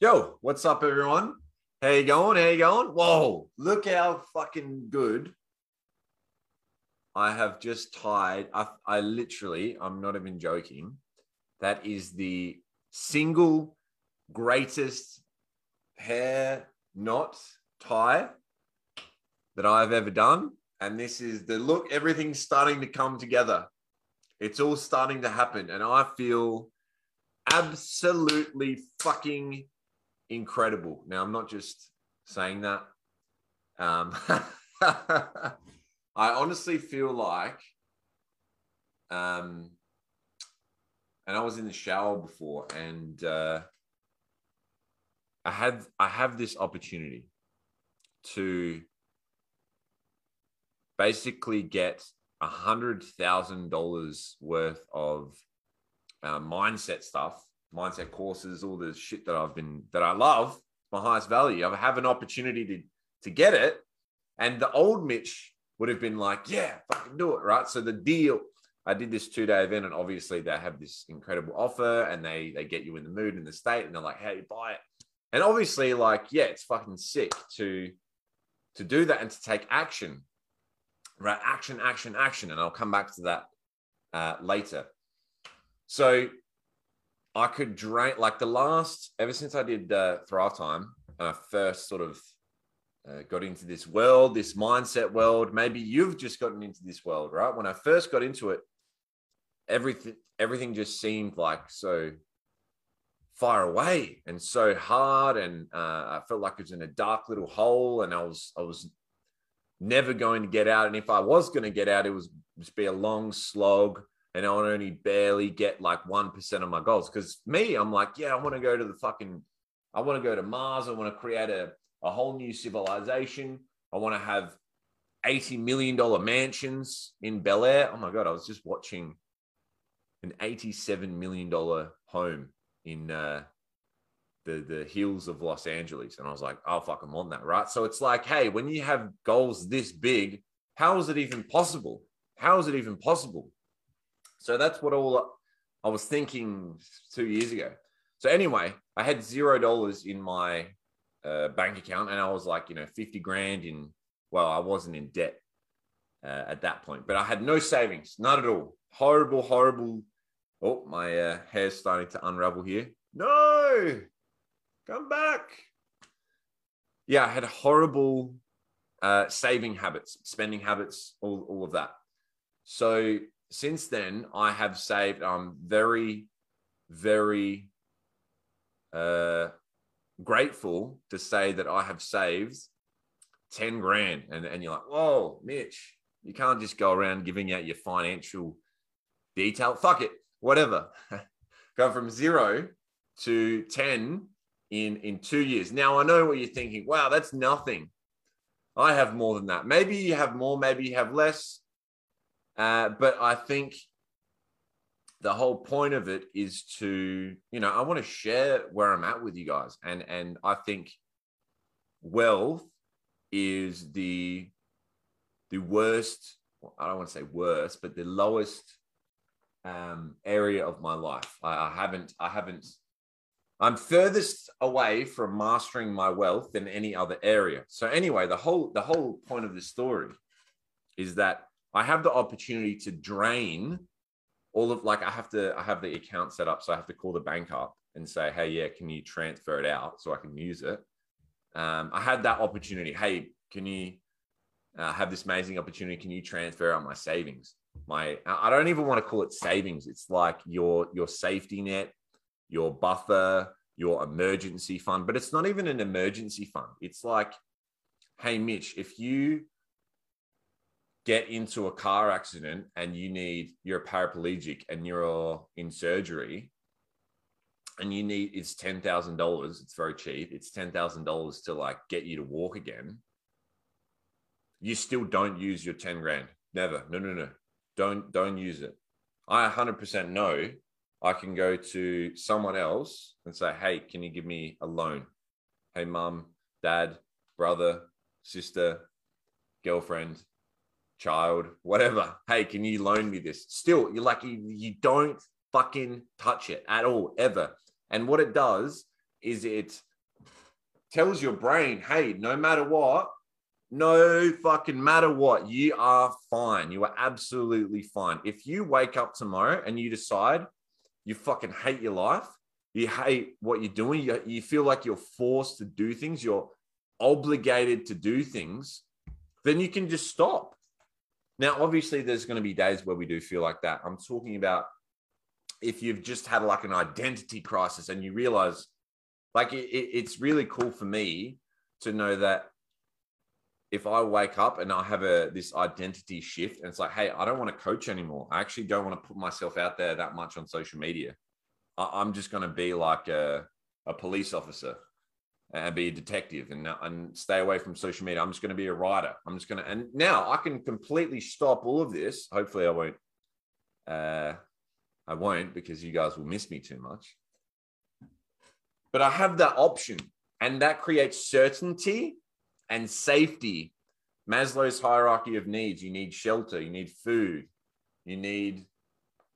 Yo, what's up, everyone? How you going? How you going? Whoa, look how fucking good I have just tied. I, I literally, I'm not even joking. That is the single greatest hair knot tie that I've ever done. And this is the look, everything's starting to come together. It's all starting to happen. And I feel absolutely fucking incredible. Now, I'm not just saying that. Um, I honestly feel like, um, and I was in the shower before, and uh, I had I have this opportunity to basically get a hundred thousand dollars worth of uh, mindset stuff, mindset courses, all the shit that I've been that I love, my highest value. I have an opportunity to to get it, and the old Mitch would have been like, yeah, fucking do it, right? So the deal, I did this two day event, and obviously they have this incredible offer, and they they get you in the mood in the state, and they're like, hey, buy it, and obviously, like, yeah, it's fucking sick to to do that and to take action, right? Action, action, action, and I'll come back to that uh, later. So I could drain like the last ever since I did uh, Thrive Time, uh, first sort of uh, got into this world, this mindset world. Maybe you've just gotten into this world, right? When I first got into it, everything everything just seemed like so far away and so hard, and uh, I felt like it was in a dark little hole, and I was I was never going to get out. And if I was going to get out, it was just be a long slog, and I would only barely get like one percent of my goals. Because me, I'm like, yeah, I want to go to the fucking, I want to go to Mars. I want to create a a whole new civilization. I want to have $80 million mansions in Bel Air. Oh my God, I was just watching an $87 million home in uh, the, the hills of Los Angeles. And I was like, oh, fuck, I'm on that, right? So it's like, hey, when you have goals this big, how is it even possible? How is it even possible? So that's what all I was thinking two years ago. So anyway, I had zero dollars in my uh, bank account, and I was like, you know, fifty grand in. Well, I wasn't in debt uh, at that point, but I had no savings, not at all. Horrible, horrible. Oh, my uh, hair's starting to unravel here. No, come back. Yeah, I had horrible uh, saving habits, spending habits, all, all of that. So since then, I have saved. I'm very, very uh, grateful to say that I have saved 10 grand. And, and you're like, whoa, Mitch, you can't just go around giving out your financial detail. Fuck it, whatever. go from zero to 10 in, in two years. Now, I know what you're thinking. Wow, that's nothing. I have more than that. Maybe you have more, maybe you have less. Uh, but I think the whole point of it is to you know i want to share where i'm at with you guys. And and i think wealth is the the worst i don't want to say worst but the lowest um area of my life. I, I haven't i haven't i'm furthest away from mastering my wealth than any other area. So anyway the whole the whole point of this story is that i have the opportunity to drain all of like I have to I have the account set up, so I have to call the bank up and say, hey, yeah, can you transfer it out so I can use it? Um, I had that opportunity. Hey, can you uh, have this amazing opportunity? Can you transfer out my savings? My I don't even want to call it savings. It's like your your safety net, your buffer, your emergency fund. But it's not even an emergency fund. It's like, hey, Mitch, if you get into a car accident and you need you're a paraplegic and you're in surgery and you need it's ten thousand dollars. It's very cheap. It's ten thousand dollars to like get you to walk again. You still don't use your ten grand. Never. No, no, no. Don't don't use it. I 100% know I can go to someone else and say, "Hey, can you give me a loan?" Hey, mom, dad, brother, sister, girlfriend, child, whatever. Hey, can you loan me this? Still, you're like, you, you don't fucking touch it at all, ever. And what it does is it tells your brain, hey, no matter what, no fucking matter what, you are fine. You are absolutely fine. If you wake up tomorrow and you decide you fucking hate your life, you hate what you're doing, you, you feel like you're forced to do things, you're obligated to do things, then you can just stop. Now, obviously, there's going to be days where we do feel like that. I'm talking about if you've just had like an identity crisis and you realize, like, it, it's really cool for me to know that if I wake up and I have a this identity shift and it's like, hey, I don't want to coach anymore. I actually don't want to put myself out there that much on social media. I, am just going to be like a, a police officer and be a detective and, and stay away from social media. I'm just going to be a writer. I'm just going to, and now I can completely stop all of this. Hopefully I won't, uh, I won't because you guys will miss me too much. But I have that option and that creates certainty and safety. Maslow's hierarchy of needs you need shelter, you need food, you need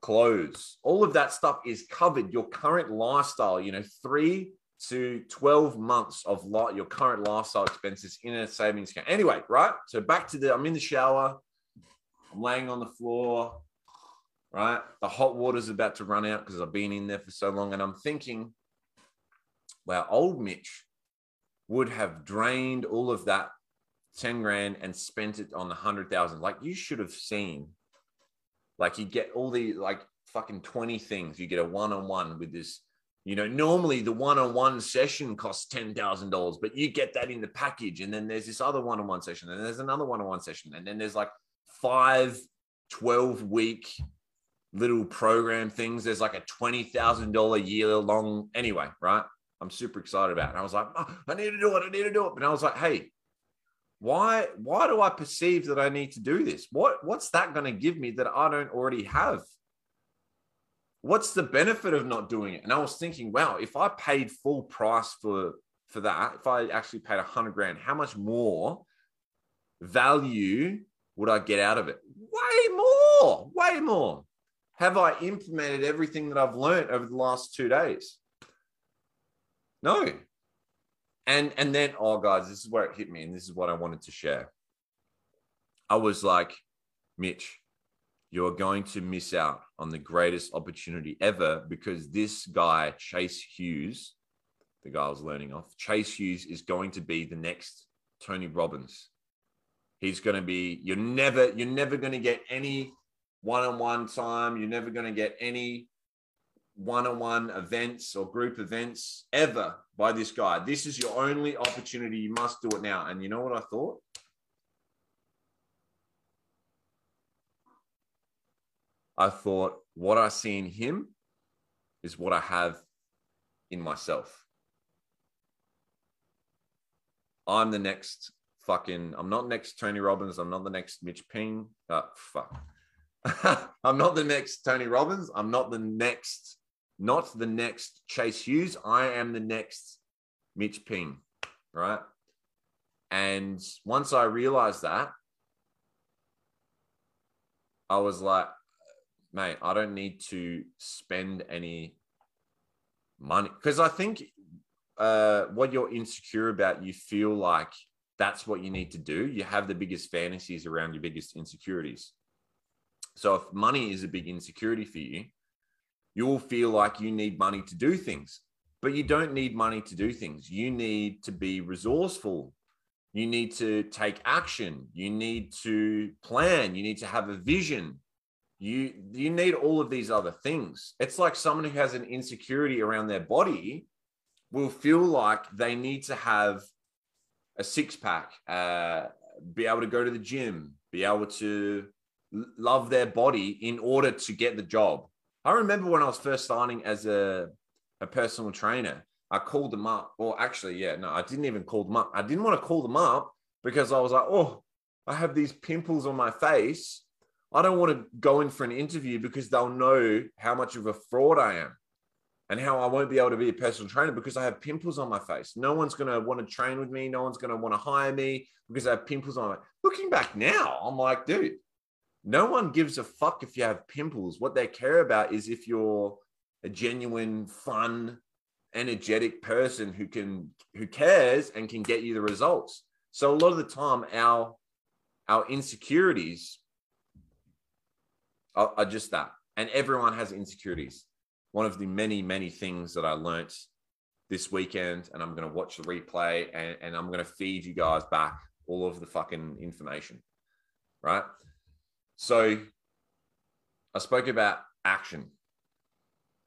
clothes. All of that stuff is covered. Your current lifestyle, you know, three to 12 months of lot, your current lifestyle expenses in a savings account. Anyway, right? So back to the I'm in the shower, I'm laying on the floor, right? The hot water's about to run out because I've been in there for so long. And I'm thinking, wow, old Mitch would have drained all of that 10 grand and spent it on the 100,000. Like you should have seen, like you get all the like fucking 20 things. You get a one on one with this. You know, normally the one on one session costs $10,000, but you get that in the package. And then there's this other one on one session, and there's another one on one session. And then there's like five 12 week little program things. There's like a $20,000 year long, anyway, right? I'm super excited about. It. And I was like, oh, I need to do it. I need to do it. And I was like, hey, why why do I perceive that I need to do this? What what's that going to give me that I don't already have? What's the benefit of not doing it? And I was thinking, wow, if I paid full price for for that, if I actually paid a hundred grand, how much more value would I get out of it? Way more, way more. Have I implemented everything that I've learned over the last two days? No. And and then, oh guys, this is where it hit me, and this is what I wanted to share. I was like, Mitch, you're going to miss out on the greatest opportunity ever because this guy, Chase Hughes, the guy I was learning off, Chase Hughes is going to be the next Tony Robbins. He's going to be, you're never, you're never going to get any one-on-one time. You're never going to get any one-on-one events or group events ever by this guy. This is your only opportunity. You must do it now. And you know what I thought? I thought what I see in him is what I have in myself. I'm the next fucking, I'm not next Tony Robbins. I'm not the next Mitch Ping. Oh, fuck. I'm not the next Tony Robbins. I'm not the next not the next Chase Hughes. I am the next Mitch Ping, right? And once I realized that, I was like, mate, I don't need to spend any money because I think uh, what you're insecure about, you feel like that's what you need to do. You have the biggest fantasies around your biggest insecurities. So if money is a big insecurity for you, you'll feel like you need money to do things, but you don't need money to do things. You need to be resourceful. You need to take action. You need to plan. You need to have a vision. You, you need all of these other things. It's like someone who has an insecurity around their body will feel like they need to have a six pack, uh, be able to go to the gym, be able to love their body in order to get the job. I remember when I was first signing as a, a personal trainer, I called them up. Well, actually, yeah, no, I didn't even call them up. I didn't want to call them up because I was like, oh, I have these pimples on my face. I don't want to go in for an interview because they'll know how much of a fraud I am and how I won't be able to be a personal trainer because I have pimples on my face. No one's going to want to train with me. No one's going to want to hire me because I have pimples on my. Looking back now, I'm like, dude, no one gives a fuck if you have pimples. What they care about is if you're a genuine, fun, energetic person who can who cares and can get you the results. So a lot of the time, our our insecurities are, are just that, and everyone has insecurities. One of the many many things that I learnt this weekend, and I'm going to watch the replay, and, and I'm going to feed you guys back all of the fucking information, right? So I spoke about action,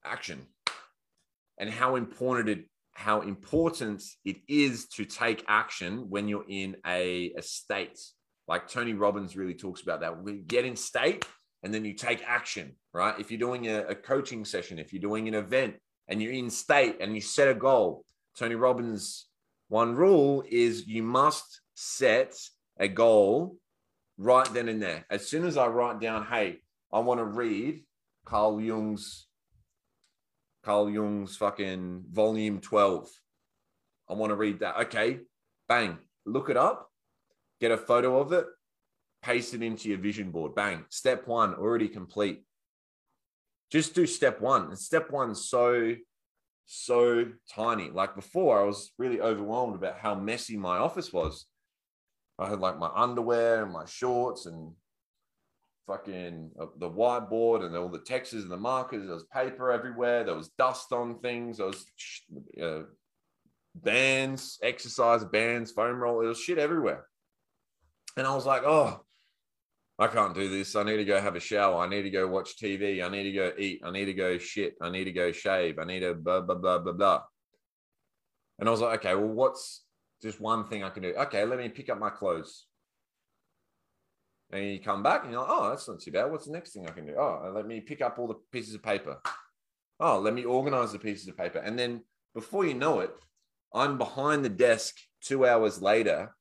action, and how important it how important it is to take action when you're in a, a state. Like Tony Robbins really talks about that. We get in state and then you take action, right? If you're doing a, a coaching session, if you're doing an event and you're in state and you set a goal, Tony Robbins' one rule is you must set a goal right then and there. As soon as I write down, hey, I want to read Carl Jung's Carl Jung's fucking volume 12. I want to read that. Okay, bang, look it up, get a photo of it, paste it into your vision board. Bang, step one already complete. Just do step one. And step one's so, so tiny. Like before, I was really overwhelmed about how messy my office was. I had like my underwear and my shorts and fucking uh, the whiteboard and all the texts and the markers. There was paper everywhere. There was dust on things. There was uh, bands, exercise bands, foam roll. There was shit everywhere. And I was like, oh, I can't do this. I need to go have a shower. I need to go watch TV. I need to go eat. I need to go shit. I need to go shave. I need to blah, blah, blah, blah, blah. And I was like, okay, well, what's just one thing I can do? Okay, let me pick up my clothes. And you come back and you're like, oh, that's not too bad. What's the next thing I can do? Oh, let me pick up all the pieces of paper. Oh, let me organize the pieces of paper. And then before you know it, I'm behind the desk two hours later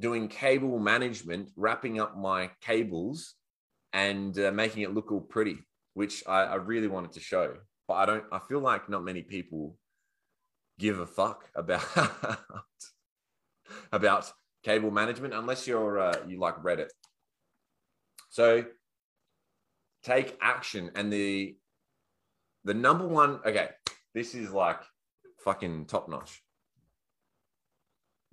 doing cable management, wrapping up my cables and uh, making it look all pretty, which I, I really wanted to show. But I don't, I feel like not many people give a fuck about about cable management unless you're uh, you like Reddit. So take action. And the the number one, okay, this is like fucking top notch.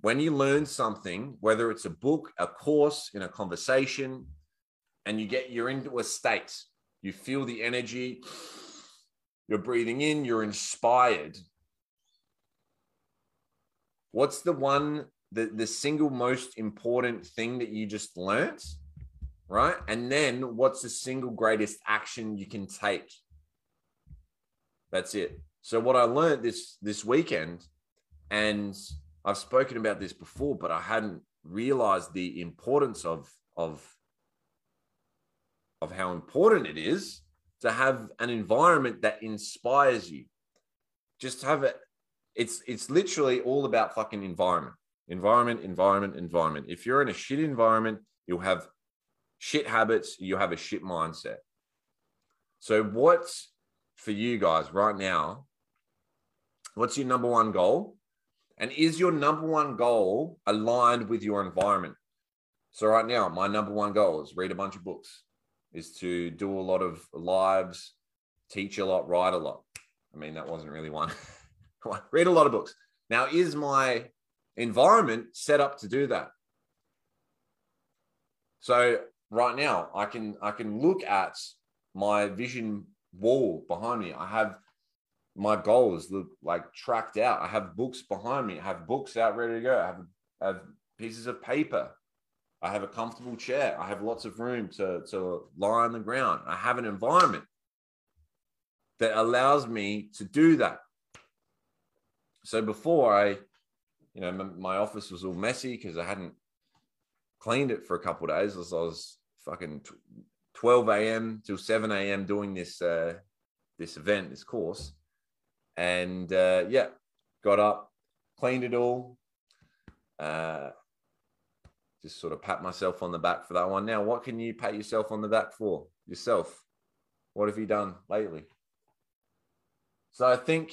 When you learn something, whether it's a book, a course, in a conversation, and you get you're into a state, you feel the energy, you're breathing in, you're inspired. What's the one, the, the single most important thing that you just learnt? right? And then what's the single greatest action you can take? That's it. So what I learned this this weekend, and I've spoken about this before, but I hadn't realized the importance of of of how important it is to have an environment that inspires you. Just have it. It's it's literally all about fucking environment. Environment, environment, environment. If you're in a shit environment, you'll have shit habits, you have a shit mindset. So, what's for you guys right now? What's your number one goal? And is your number one goal aligned with your environment? So, right now, my number one goal is read a bunch of books, is to do a lot of lives, teach a lot, write a lot. I mean, that wasn't really one. read a lot of books. Now, is my environment set up to do that? So right now i can i can look at my vision wall behind me i have my goals look like tracked out. I have books behind me. I have books out ready to go. I have, I have pieces of paper. I have a comfortable chair. I have lots of room to, to lie on the ground. I have an environment that allows me to do that. So before i you know my, my office was all messy because i hadn't cleaned it for a couple days. As i was fucking 12 a.m. till 7 a.m. doing this uh, this event, this course, and uh, yeah, got up, cleaned it all. Uh, just sort of pat myself on the back for that one. Now, what can you pat yourself on the back for yourself? What have you done lately? So I think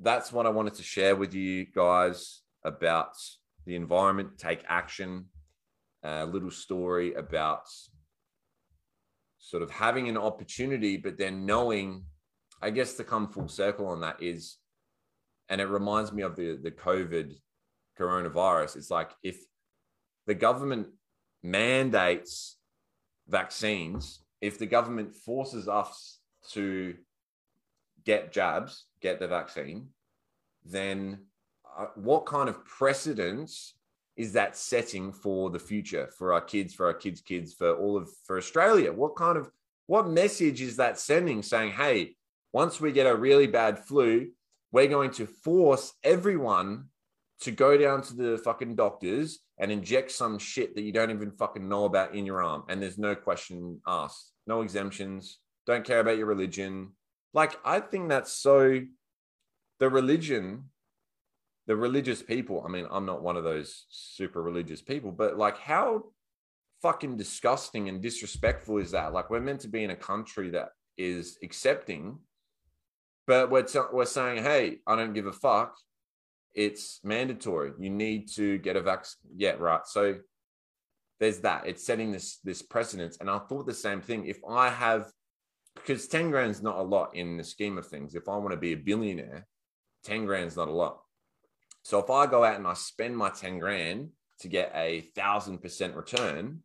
that's what I wanted to share with you guys about the environment. Take action a little story about sort of having an opportunity, but then knowing, I guess, to come full circle on that is and it reminds me of the the COVID coronavirus. It's like if the government mandates vaccines, if the government forces us to get jabs, get the vaccine, then uh, what kind of precedence is that setting for the future for our kids, for our kids' kids, for all of for Australia? What kind of what message is that sending saying, hey, once we get a really bad flu, we're going to force everyone to go down to the fucking doctors and inject some shit that you don't even fucking know about in your arm. And there's no question asked, no exemptions, don't care about your religion. Like, I think that's so the religion, the religious people. I mean, I'm not one of those super religious people, but like, how fucking disgusting and disrespectful is that? Like, we're meant to be in a country that is accepting, but we're, t- we're saying, hey, I don't give a fuck. It's mandatory. You need to get a vaccine. Yeah, right. So there's that. It's setting this this precedence. And I thought the same thing. If I have, because 10 grand is not a lot in the scheme of things. If I want to be a billionaire, 10 grand is not a lot. So if I go out and I spend my 10 grand to get a thousand percent return,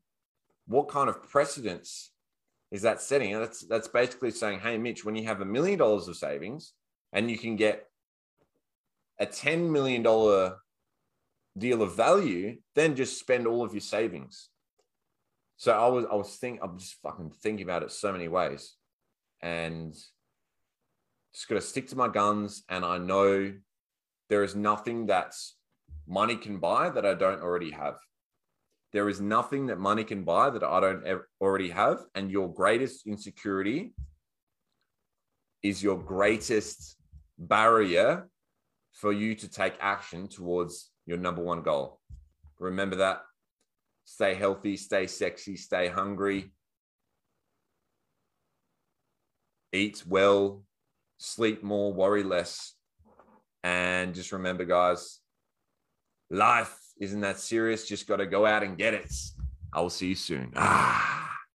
what kind of precedence is that setting? And that's that's basically saying, hey, Mitch, when you have a million dollars of savings and you can get a $10 million deal of value, then just spend all of your savings. So I was I was thinking I'm just fucking thinking about it so many ways. And just gotta stick to my guns. And I know there is nothing that's money can buy that I don't already have. There is nothing that money can buy that I don't already have. And your greatest insecurity is your greatest barrier for you to take action towards your number one goal. Remember that. Stay healthy, stay sexy, stay hungry, eat well, sleep more, worry less. And just remember, guys, life isn't that serious. Just got to go out and get it. I will see you soon. Ah.